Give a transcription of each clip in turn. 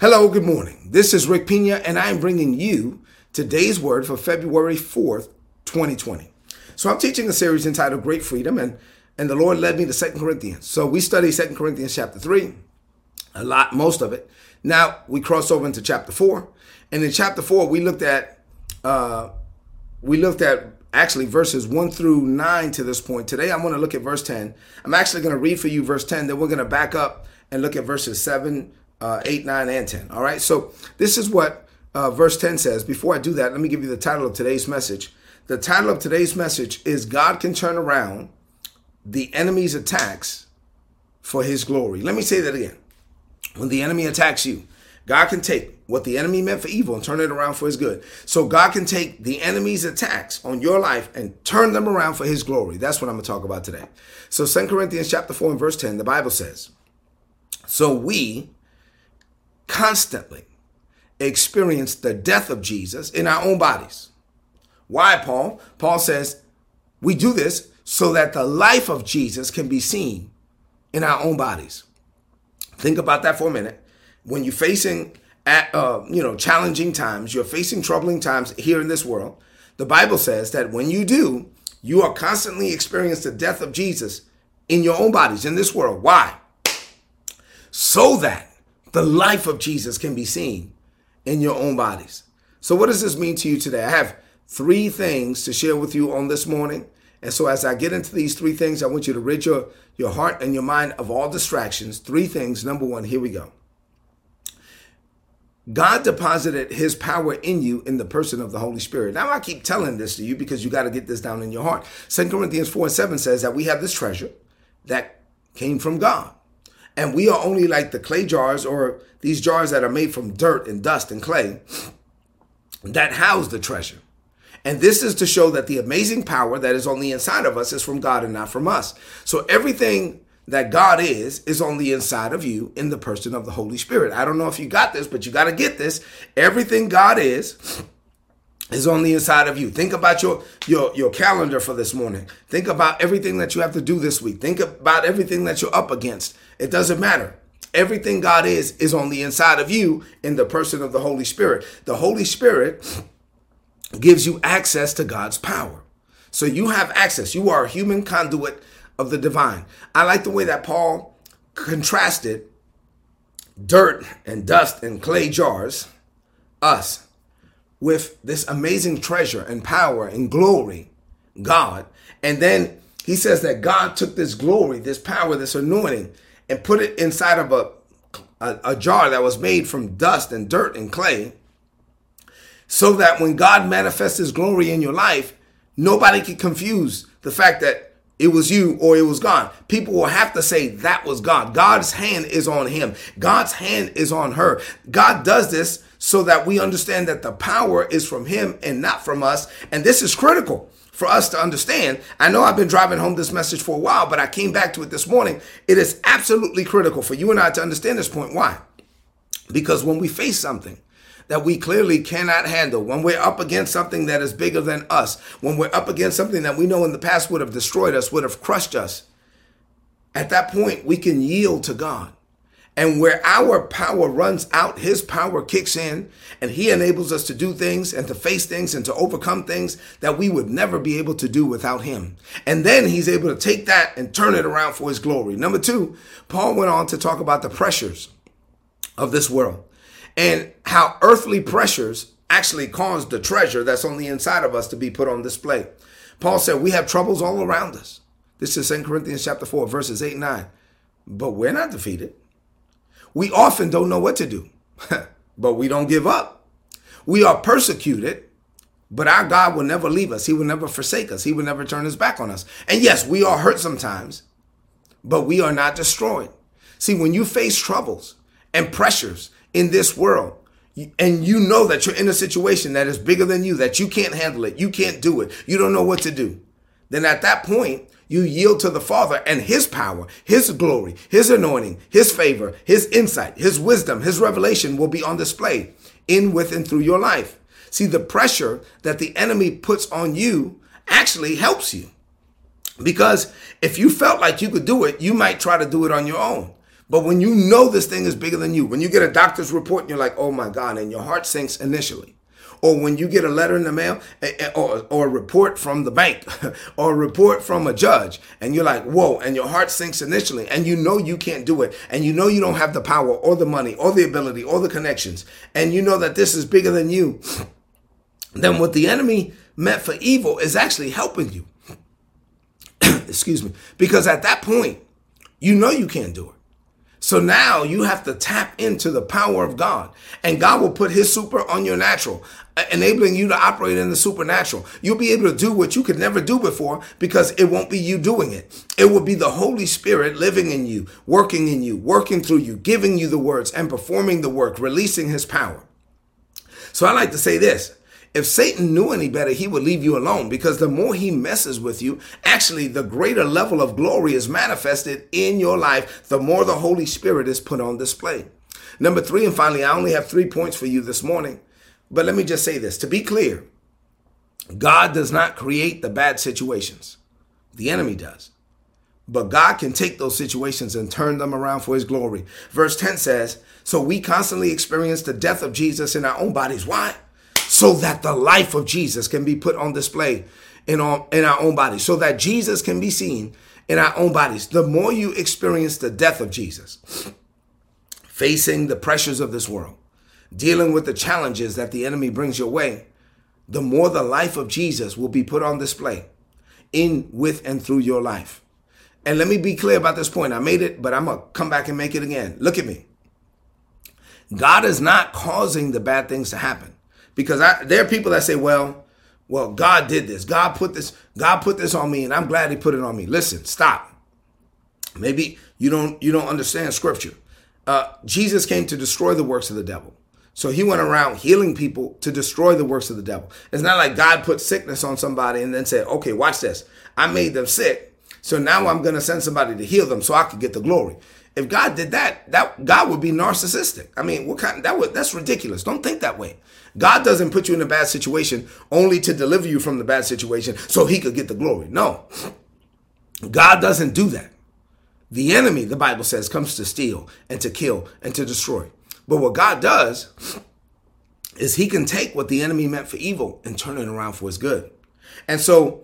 Hello, good morning. This is Rick Pina, and I am bringing you today's word for February 4th, 2020. So I'm teaching a series entitled Great Freedom, and, and the Lord led me to Second Corinthians. So we study Second Corinthians chapter 3, a lot, most of it. Now we cross over into chapter 4, and in chapter 4 we looked at uh, we looked at actually verses 1 through 9 to this point. Today I want to look at verse 10. I'm actually going to read for you verse 10, then we're going to back up and look at verses 7 uh, 8, 9, and 10. All right. So this is what uh, verse 10 says. Before I do that, let me give you the title of today's message. The title of today's message is God Can Turn Around the Enemy's Attacks for His Glory. Let me say that again. When the enemy attacks you, God can take what the enemy meant for evil and turn it around for his good. So God can take the enemy's attacks on your life and turn them around for his glory. That's what I'm going to talk about today. So 2 Corinthians chapter 4 and verse 10, the Bible says, So we, constantly experience the death of Jesus in our own bodies. Why, Paul? Paul says we do this so that the life of Jesus can be seen in our own bodies. Think about that for a minute. When you're facing at, uh, you know challenging times, you're facing troubling times here in this world. The Bible says that when you do, you are constantly experiencing the death of Jesus in your own bodies in this world. Why? So that the life of Jesus can be seen in your own bodies. So, what does this mean to you today? I have three things to share with you on this morning. And so, as I get into these three things, I want you to rid your, your heart and your mind of all distractions. Three things. Number one, here we go. God deposited his power in you in the person of the Holy Spirit. Now, I keep telling this to you because you got to get this down in your heart. 2 Corinthians 4 and 7 says that we have this treasure that came from God. And we are only like the clay jars or these jars that are made from dirt and dust and clay that house the treasure. And this is to show that the amazing power that is on the inside of us is from God and not from us. So everything that God is, is on the inside of you in the person of the Holy Spirit. I don't know if you got this, but you got to get this. Everything God is, is on the inside of you. Think about your your your calendar for this morning. Think about everything that you have to do this week. Think about everything that you're up against. It doesn't matter. Everything God is is on the inside of you in the person of the Holy Spirit. The Holy Spirit gives you access to God's power. So you have access. You are a human conduit of the divine. I like the way that Paul contrasted dirt and dust and clay jars, us, with this amazing treasure and power and glory, God. And then he says that God took this glory, this power, this anointing, and put it inside of a, a, a jar that was made from dust and dirt and clay so that when God manifests his glory in your life, nobody can confuse the fact that it was you or it was God. People will have to say that was God. God's hand is on him. God's hand is on her. God does this so that we understand that the power is from him and not from us. And this is critical for us to understand. I know I've been driving home this message for a while, but I came back to it this morning. It is absolutely critical for you and I to understand this point. Why? Because when we face something, that we clearly cannot handle, when we're up against something that is bigger than us, when we're up against something that we know in the past would have destroyed us, would have crushed us, at that point, we can yield to God. And where our power runs out, his power kicks in and he enables us to do things and to face things and to overcome things that we would never be able to do without him. And then he's able to take that and turn it around for his glory. Number two, Paul went on to talk about the pressures of this world and how earthly pressures actually cause the treasure that's on the inside of us to be put on display. Paul said, We have troubles all around us. This is 2 Corinthians chapter 4, verses 8 and 9. But we're not defeated. We often don't know what to do, but we don't give up. We are persecuted, but our God will never leave us. He will never forsake us. He will never turn his back on us. And yes, we are hurt sometimes, but we are not destroyed. See, when you face troubles and pressures in this world, and you know that you're in a situation that is bigger than you, that you can't handle it, you can't do it, you don't know what to do, then at that point, you yield to the Father and His power, His glory, His anointing, His favor, His insight, His wisdom, His revelation will be on display in, with, and through your life. See, the pressure that the enemy puts on you actually helps you. Because if you felt like you could do it, you might try to do it on your own. But when you know this thing is bigger than you, when you get a doctor's report and you're like, oh my God, and your heart sinks initially, or when you get a letter in the mail or, or a report from the bank or a report from a judge and you're like whoa and your heart sinks initially and you know you can't do it and you know you don't have the power or the money or the ability or the connections and you know that this is bigger than you then what the enemy meant for evil is actually helping you. Excuse me. Because at that point you know you can't do it so now you have to tap into the power of God, and God will put His super on your natural, uh, enabling you to operate in the supernatural. You'll be able to do what you could never do before because it won't be you doing it. It will be the Holy Spirit living in you, working in you, working through you, giving you the words, and performing the work, releasing His power. So I like to say this if Satan knew any better, he would leave you alone because the more he messes with you, actually, the greater level of glory is manifested in your life, the more the Holy Spirit is put on display. Number three, and finally, I only have three points for you this morning, but let me just say this to be clear God does not create the bad situations, the enemy does. But God can take those situations and turn them around for his glory. Verse 10 says, So we constantly experience the death of Jesus in our own bodies. Why? So that the life of Jesus can be put on display in, our, in our own bodies, so that Jesus can be seen in our own bodies. The more you experience the death of Jesus, facing the pressures of this world, dealing with the challenges that the enemy brings your way, the more the life of Jesus will be put on display in, with, and through your life. And let me be clear about this point. I made it, but I'm going to come back and make it again. Look at me. God is not causing the bad things to happen because I, there are people that say, well, well, God did this. God put this, God put this on me, and I'm glad he put it on me. Listen, stop. Maybe you don't you don't understand scripture. Uh, Jesus came to destroy the works of the devil. So he went around healing people to destroy the works of the devil. It's not like God put sickness on somebody and then said, okay, watch this. I made them sick. So now I'm going to send somebody to heal them so I can get the glory. If God did that, that God would be narcissistic. I mean, what kind that would that's ridiculous. Don't think that way. God doesn't put you in a bad situation only to deliver you from the bad situation so he could get the glory. No. God doesn't do that. The enemy, the Bible says, comes to steal and to kill and to destroy. But what God does is he can take what the enemy meant for evil and turn it around for his good. And so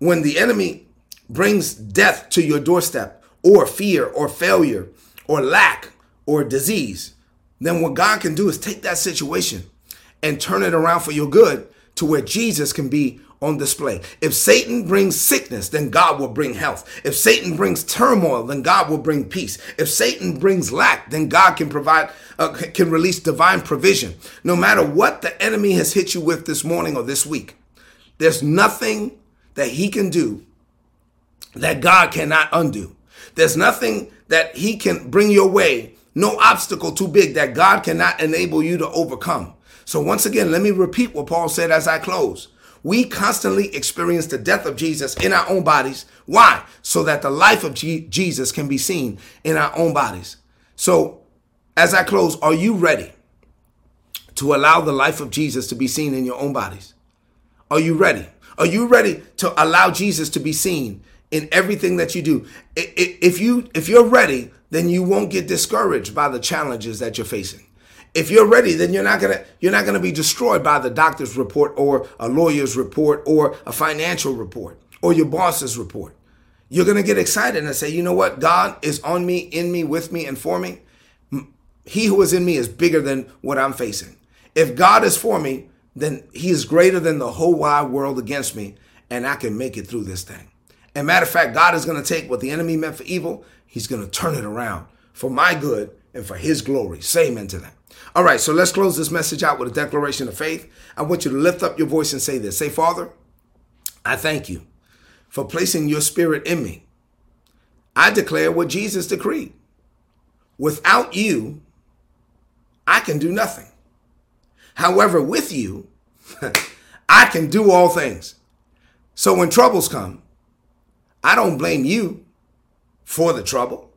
when the enemy brings death to your doorstep or fear or failure or lack or disease, then what God can do is take that situation and turn it around for your good to where Jesus can be on display. If Satan brings sickness, then God will bring health. If Satan brings turmoil, then God will bring peace. If Satan brings lack, then God can provide, uh, can release divine provision. No matter what the enemy has hit you with this morning or this week, there's nothing that he can do that God cannot undo. There's nothing that he can bring your way, no obstacle too big that God cannot enable you to overcome. So once again, let me repeat what Paul said as I close. We constantly experience the death of Jesus in our own bodies. Why? So that the life of G- Jesus can be seen in our own bodies. So as I close, are you ready to allow the life of Jesus to be seen in your own bodies? Are you ready? Are you ready to allow Jesus to be seen in everything that you do? If you if you're ready, then you won't get discouraged by the challenges that you're facing if you're ready, then you're not gonna you're not gonna be destroyed by the doctor's report or a lawyer's report or a financial report or your boss's report. You're gonna get excited and say, you know what? God is on me, in me, with me, and for me. He who is in me is bigger than what I'm facing. If God is for me, then He is greater than the whole wide world against me, and I can make it through this thing. And matter of fact, God is going to take what the enemy meant for evil, He's going to turn it around for my good and for His glory. Say amen to that. All right, so let's close this message out with a declaration of faith. I want you to lift up your voice and say this. Say, Father, I thank you for placing your spirit in me. I declare what Jesus decreed. Without you, I can do nothing. However, with you, I can do all things. So when troubles come, I don't blame you for the trouble.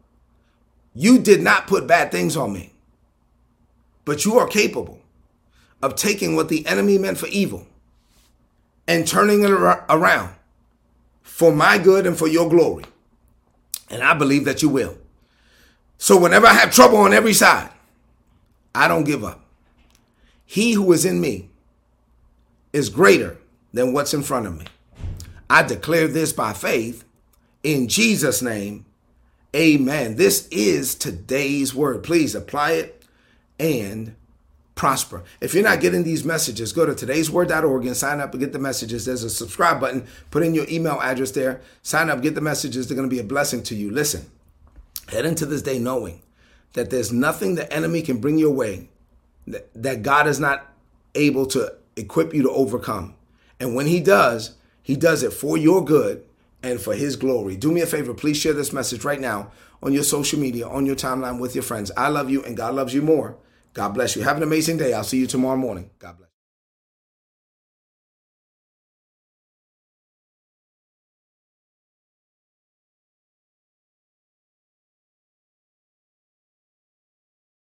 You did not put bad things on me. But you are capable of taking what the enemy meant for evil and turning it around for my good and for your glory. And I believe that you will. So whenever I have trouble on every side, I don't give up. He who is in me is greater than what's in front of me. I declare this by faith in Jesus' name. Amen. This is today's word. Please apply it and prosper. If you're not getting these messages, go to today'sword.org and sign up and get the messages. There's a subscribe button. Put in your email address there. Sign up, get the messages. They're going to be a blessing to you. Listen, head into this day knowing that there's nothing the enemy can bring your way that, that God is not able to equip you to overcome. And when he does, he does it for your good and for his glory. Do me a favor, please share this message right now on your social media, on your timeline with your friends. I love you and God loves you more. God bless you. Have an amazing day. I'll see you tomorrow morning. God bless.